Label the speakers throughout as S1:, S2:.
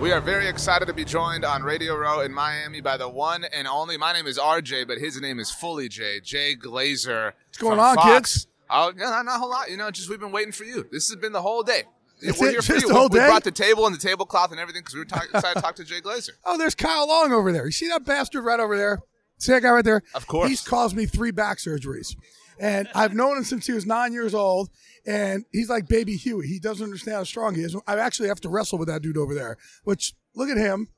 S1: We are very excited to be joined on Radio Row in Miami by the one and only. My name is RJ, but his name is fully Jay. Jay Glazer.
S2: What's going on,
S1: Fox.
S2: kids?
S1: Oh, yeah, not, a whole lot. You know, just we've been waiting for you. This has been the whole day.
S2: That's
S1: We're
S2: it?
S1: here for you. we
S2: day?
S1: brought the table and the tablecloth and everything because we were talk- excited to talk to Jay Glazer.
S2: Oh, there's Kyle Long over there. You see that bastard right over there? See that guy right there?
S1: Of course.
S2: He's caused me three back surgeries. And I've known him since he was nine years old. And he's like baby Huey. He doesn't understand how strong he is. I actually have to wrestle with that dude over there. Which, look at him.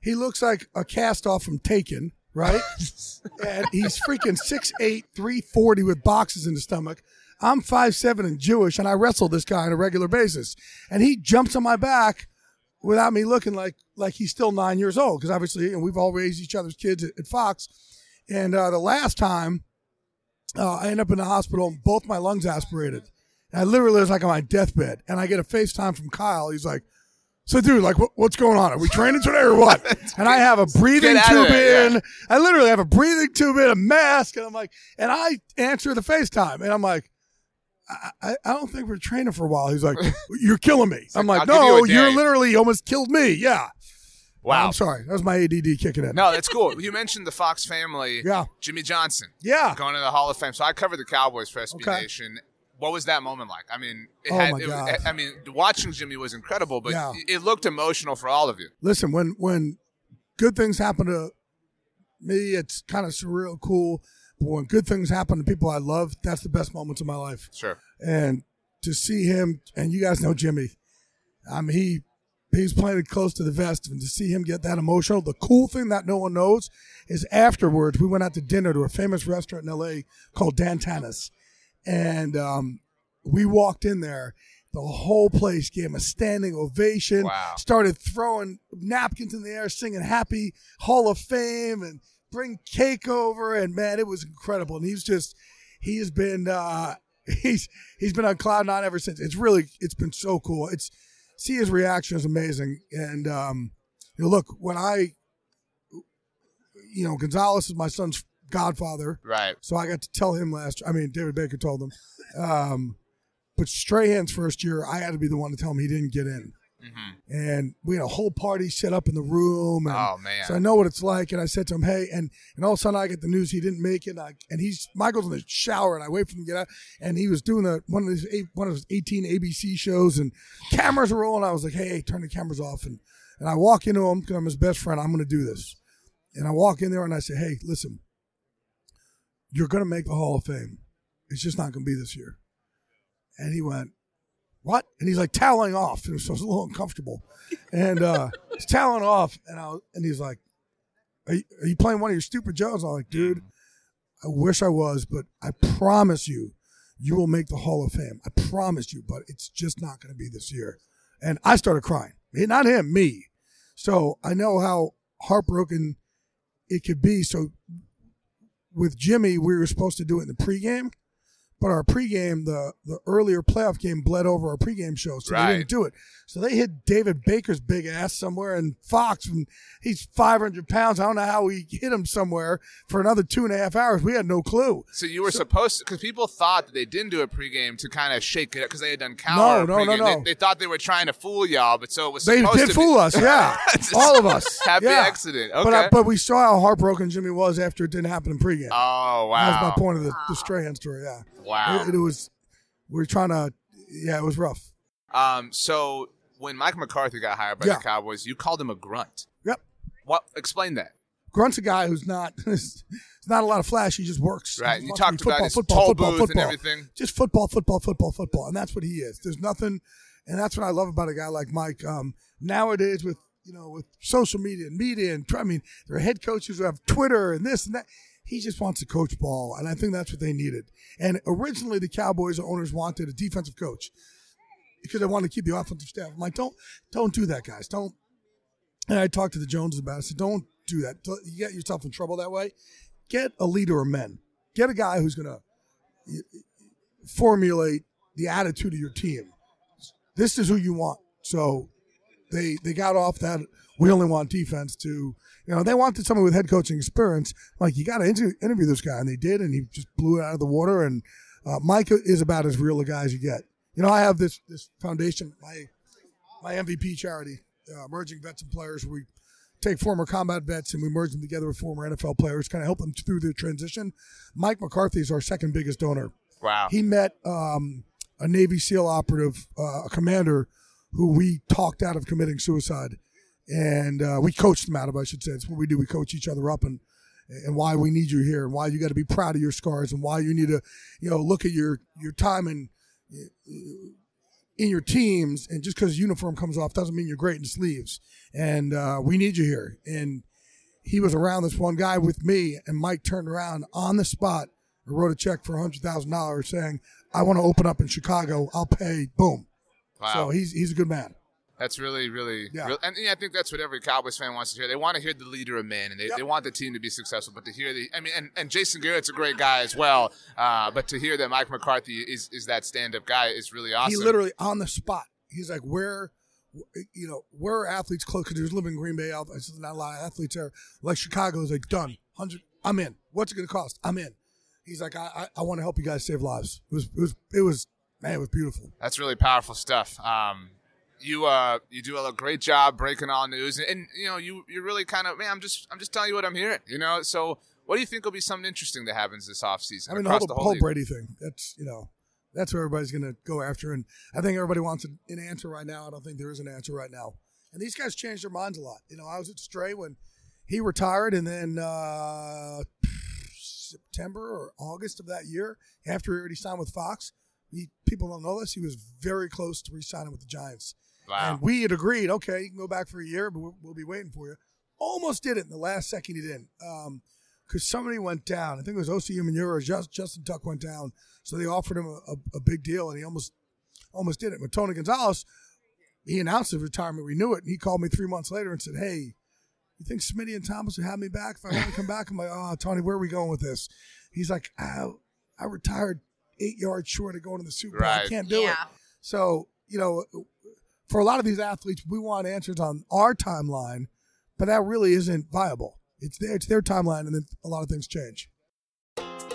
S2: He looks like a cast off from Taken, right? and he's freaking 6'8, 340 with boxes in his stomach. I'm 5'7 and Jewish, and I wrestle this guy on a regular basis. And he jumps on my back without me looking like like he's still nine years old because obviously and we've all raised each other's kids at, at Fox. And uh, the last time uh, I end up in the hospital and both my lungs aspirated. And I literally was like on my deathbed, and I get a FaceTime from Kyle. He's like, "So, dude, like, what, what's going on? Are we training today or what?" and I have a breathing
S1: Get out of
S2: tube
S1: there,
S2: in.
S1: yeah.
S2: I literally have a breathing tube in, a mask, and I'm like, and I answer the FaceTime, and I'm like. I, I- don't think we're training for a while. He's like, "You're killing me." I'm like,
S1: you
S2: "No, you're literally almost killed me." Yeah.
S1: Wow.
S2: I'm sorry. That was my ADD kicking in.
S1: No, that's cool. You mentioned the Fox family.
S2: Yeah.
S1: Jimmy Johnson.
S2: Yeah.
S1: Going to the Hall of Fame. So I covered the Cowboys for SB
S2: Okay.
S1: Nation. What was that moment like? I mean, it
S2: Oh,
S1: had,
S2: my
S1: it-
S2: God.
S1: I mean, watching Jimmy was incredible, but
S2: Yeah.
S1: it looked emotional for all of you.
S2: Listen, when when good things happen to me, it's kind of surreal, cool. But when good things happen to people I love, that's the best moments of my life.
S1: Sure.
S2: And to see him, and you guys know Jimmy, I mean, he he's playing it close to the vest, and to see him get that emotional. The cool thing that no one knows is afterwards we went out to dinner to a famous restaurant in L.A. called Dan Tana's, and um, we walked in there. The whole place gave him a standing ovation.
S1: Wow.
S2: Started throwing napkins in the air, singing "Happy Hall of Fame" and bring cake over. And man, it was incredible. And he's just he has been uh, he's he's been on cloud nine ever since. It's really it's been so cool. It's see his reaction is amazing. And um, you know, look when I you know Gonzalez is my son's godfather.
S1: Right.
S2: So I got to tell him last. I mean, David Baker told him. Um, but Strahan's first year, I had to be the one to tell him he didn't get in. Mm-hmm. And we had a whole party set up in the room. And
S1: Oh, man.
S2: So I know what it's like. And I said to him, "Hey," and and all of a sudden I get the news he didn't make it. And, I, and he's Michael's in the shower, and I wait for him to get out. And he was doing the one of his eight, one of his eighteen ABC shows, and cameras are rolling. I was like, "Hey, hey, turn the cameras off." And and I walk into him because I'm his best friend. I'm going to do this. And I walk in there and I say, "Hey, listen, you're going to make the Hall of Fame. It's just not going to be this year." And he went, "What?" And he's like toweling off. So it was a little uncomfortable. And uh, he's toweling off, and I and he's like, are you, "Are you playing one of your stupid jokes?" I'm like, "Dude, I wish I was, but I promise you, you will make the Hall of Fame. I promise you, but it's just not going to be this year." And I started crying. Not him, me. So I know how heartbroken it could be. So with Jimmy, we were supposed to do it in the pregame, but our pregame, the the earlier playoff game, bled over our pregame show, so
S1: Right.
S2: they didn't do it. So they hit David Baker's big ass somewhere in Fox, and he's 500 pounds. I don't know how we hit him somewhere for another two and a half hours. We had no clue.
S1: So you were supposed to, because people thought that they didn't do a pregame to kind of shake it up because they had done counter.
S2: No, no, no, no.
S1: They, they thought they were trying to fool y'all, but so it was
S2: They
S1: supposed
S2: did
S1: to
S2: fool
S1: be.
S2: us, yeah, all of us.
S1: Happy
S2: yeah.
S1: accident.
S2: But
S1: Okay.
S2: uh, but we saw how heartbroken Jimmy was after it didn't happen in pregame.
S1: oh wow.
S2: that's my point of the, the Strahan story. Yeah.
S1: Wow.
S2: It, it was. we are trying to. Yeah, it was rough.
S1: Um, so when Mike McCarthy got hired by
S2: Yeah.
S1: the Cowboys, you called him a grunt.
S2: Yep.
S1: What? Explain that.
S2: Grunt's a guy who's not. It's not a lot of flash. He just works.
S1: Right. You talked
S2: be
S1: about his
S2: football, football,
S1: booth and
S2: football.
S1: everything.
S2: Just football, football, football, football, and that's what he is. There's nothing, and that's what I love about a guy like Mike. Um, nowadays, with you know, with social media and media, and I mean, there are head coaches who have Twitter and this and that. He just wants to coach ball, and I think that's what they needed. And originally, the Cowboys owners wanted a defensive coach because they wanted to keep the offensive staff. I'm like, don't, don't do that, guys. Don't. And I talked to the Joneses about it. I said, don't do that. You get yourself in trouble that way. Get a leader of men. Get a guy who's going to formulate the attitude of your team. This is who you want. So they they got off that we only want defense to you know they wanted someone with head coaching experience. Like you got to inter- interview this guy, and they did, and he just blew it out of the water. And uh, Mike is about as real a guy as you get. You know, I have this this foundation, my my MVP charity, uh, merging vets and players. We take former combat vets and we merge them together with former NFL players, kind of help them through their transition. Mike McCarthy is our second biggest donor.
S1: Wow.
S2: He met um, a Navy SEAL operative, uh, a commander, who we talked out of committing suicide, and uh, we coached him out of. I should say, it's what we do. We coach each other up and and why we need you here, and why you got to be proud of your scars, and why you need to, you know, look at your your time and in your teams, and just because uniform comes off doesn't mean you're great in sleeves. And uh, we need you here. And he was around this one guy with me, and Mike turned around on the spot and wrote a check for hundred thousand dollars, saying, "I want to open up in Chicago. I'll pay." Boom.
S1: Wow.
S2: So he's he's a good man.
S1: That's really, really,
S2: Yeah.
S1: real- and yeah, I think that's what every Cowboys fan wants to hear. They want to hear the leader of men, and they,
S2: Yep.
S1: they want the team to be successful. But to hear the, I mean, and, and Jason Garrett's a great guy as well. Uh, but to hear that Mike McCarthy is is that stand up guy is really awesome.
S2: He literally on the spot. He's like, "Where, you know, where are athletes close?" Because he was living in Green Bay. I said, "Not a lot of athletes there." Like Chicago is like done. Hundred. I'm in. What's it going to cost? I'm in. He's like, "I I, I want to help you guys save lives." It was it was it was man, it was beautiful.
S1: That's really powerful stuff. Um, you uh, you do a great job breaking all news, and, and you know you you really kind of man. I'm just I'm just telling you what I'm hearing. You know, so what do you think will be something interesting that happens this offseason
S2: I mean, the whole,
S1: the
S2: whole,
S1: whole?
S2: Brady thing. That's you know, that's where everybody's going to go after, and I think everybody wants an, an answer right now. I don't think there is an answer right now. And these guys change their minds a lot. You know, I was at Stray when he retired, and then uh, September or August of that year, after he already signed with Fox, he, people don't know this. He was very close to re-signing with the Giants.
S1: Wow.
S2: And we had agreed, okay, you can go back for a year, but we'll, we'll be waiting for you. Almost did it in the last second he didn't. Um, because somebody went down. I think it was Osi Umenyiora or just, Justin Tuck went down. So they offered him a, a, a big deal, and he almost almost did it. But Tony Gonzalez, he announced his retirement. We knew it. And he called me three months later and said, hey, you think Smitty and Thomas would have me back if I want to come back? I'm like, oh, Tony, where are we going with this? He's like, I, I retired eight yards short of going to the Super Bowl. I can't do it. So, you know, for a lot of these athletes, we want answers on our timeline, but that really isn't viable. It's their, it's their timeline, and then a lot of things change.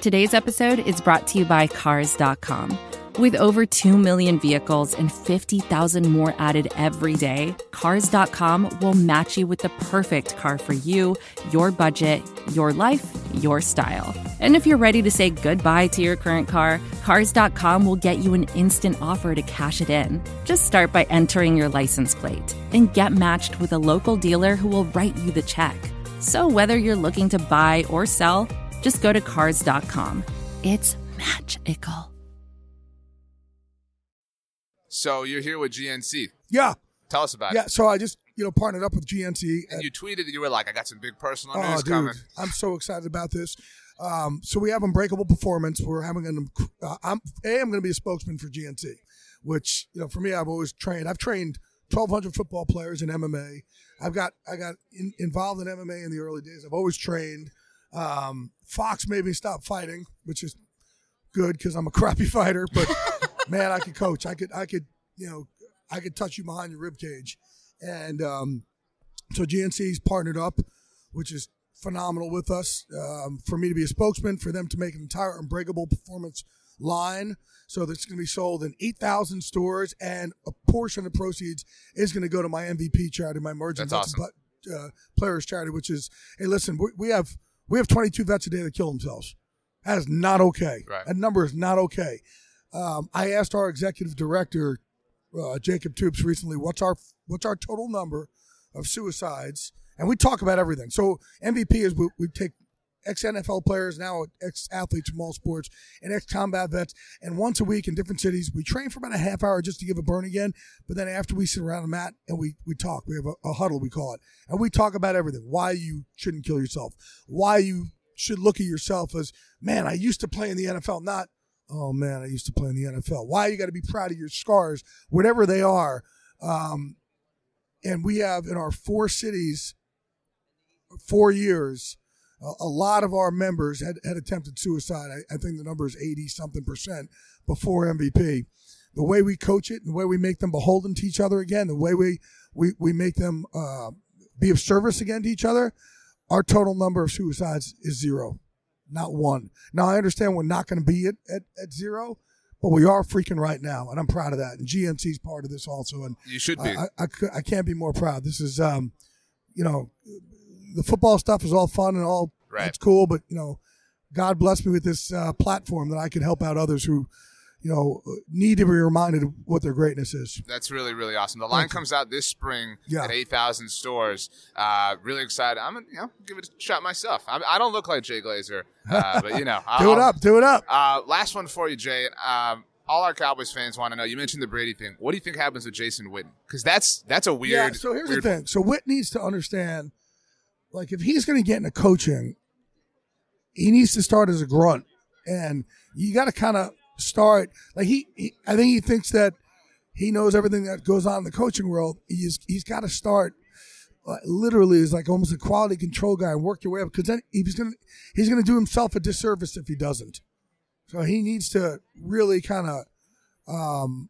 S3: Today's episode is brought to you by Cars.com. With over 2 million vehicles and 50,000 more added every day, Cars.com will match you with the perfect car for you, your budget, your life, your style. And if you're ready to say goodbye to your current car, Cars.com will get you an instant offer to cash it in. Just start by entering your license plate and get matched with a local dealer who will write you the check. So whether you're looking to buy or sell, just go to cars.com. It's magical.
S1: So you're here with GNC.
S2: Yeah,
S1: Tell us about
S2: yeah.
S1: it.
S2: Yeah, so I just you know partnered up with GNC.
S1: And you tweeted that you were like, I got some big personal
S2: Oh,
S1: news
S2: dude,
S1: coming.
S2: I'm so excited about this. Um, so we have Unbreakable Performance. We're having an. Uh, I'm a. I'm going to be a spokesman for GNC, which you know for me, I've always trained. I've trained 1,200 football players in MMA. I've got I got in, involved in MMA in the early days. I've always trained. Um, Fox made me stop fighting, which is good because I'm a crappy fighter. But man, I could coach. I could I could you know I could touch you behind your rib cage, and um, so GNC's partnered up, which is phenomenal with us. Um, for me to be a spokesman, for them to make an entire Unbreakable Performance line. So that's going to be sold in 8,000 stores, and a portion of the proceeds is going to go to my MVP charity, my Emerging and Pla- uh, Players charity, which is, hey, listen, we, we have we have 22 vets a day that kill themselves. That is not okay.
S1: Right.
S2: That number is not okay. Um, I asked our executive director, uh, Jacob Toops, recently, what's our what's our total number of suicides and we talk about everything. So MVP is we, we take ex NFL players, now ex athletes from all sports, and ex combat vets. And once a week in different cities, we train for about a half hour just to give a burn again. But then after we sit around the mat and we, we talk, we have a, a huddle, we call it. And we talk about everything why you shouldn't kill yourself, why you should look at yourself as, man, I used to play in the NFL, not, oh man, I used to play in the NFL. Why you got to be proud of your scars, whatever they are. Um, and we have in our four cities, four years, a, lot of our members had, had attempted suicide. I, I think the number is 80 something percent before MVP. The way we coach it, and the way we make them beholden to each other again, the way we, we, we make them uh, be of service again to each other, our total number of suicides is zero, not one. Now, I understand we're not going to be at, at, at zero, but we are freaking right now, and I'm proud of that. And GNC's part of this also, and
S1: you should be.
S2: I, I, I, can't be more proud. This is, um, you know, the football stuff is all fun and all
S1: right.
S2: that's cool, but you know, God bless me with this uh, platform that I can help out others who, you know, need to be reminded of what their greatness is.
S1: That's really really awesome. The line Thank comes you. out this spring
S2: yeah.
S1: at eight thousand stores. Uh, really excited. I'm gonna you know give it a shot myself. I, I don't look like Jay Glazer, uh, but you know,
S2: do it up, do it up.
S1: Uh, last one for you, Jay. Um, all our Cowboys fans want to know. You mentioned the Brady thing. What do you think happens with Jason Witten? Because that's that's a weird.
S2: Yeah. So here's
S1: weird...
S2: the thing. So Witt needs to understand, like, if he's going to get into coaching, he needs to start as a grunt, and you got to kind of start like he, he. I think he thinks that he knows everything that goes on in the coaching world. He's he's got to start. literally, is like almost a quality control guy and work your way up because then he's gonna he's gonna do himself a disservice if he doesn't. So he needs to really kind of um,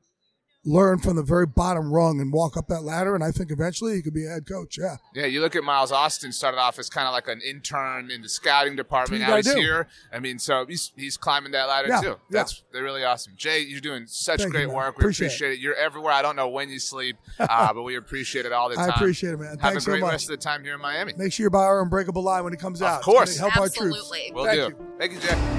S2: learn from the very bottom rung and walk up that ladder. And I think eventually he could be a head coach. Yeah.
S1: Yeah. You look at Miles Austin started off as kind of like an intern in the scouting department. Now he's do. here. I mean, so he's he's climbing that ladder
S2: yeah,
S1: too. That's
S2: yeah.
S1: really awesome. Jay, you're doing such
S2: Thank
S1: great
S2: you,
S1: work. We
S2: appreciate,
S1: appreciate it. You're everywhere. I don't know when you sleep, uh, but we appreciate it all the time.
S2: I appreciate it, man.
S1: Have
S2: Thanks
S1: a great
S2: so much.
S1: rest of the time here in Miami.
S2: Make sure you buy our Unbreakable line when it comes out.
S1: Of course.
S2: help
S4: Absolutely.
S2: our troops.
S1: We'll
S2: Thank
S1: do.
S2: You.
S1: Thank you, Jay.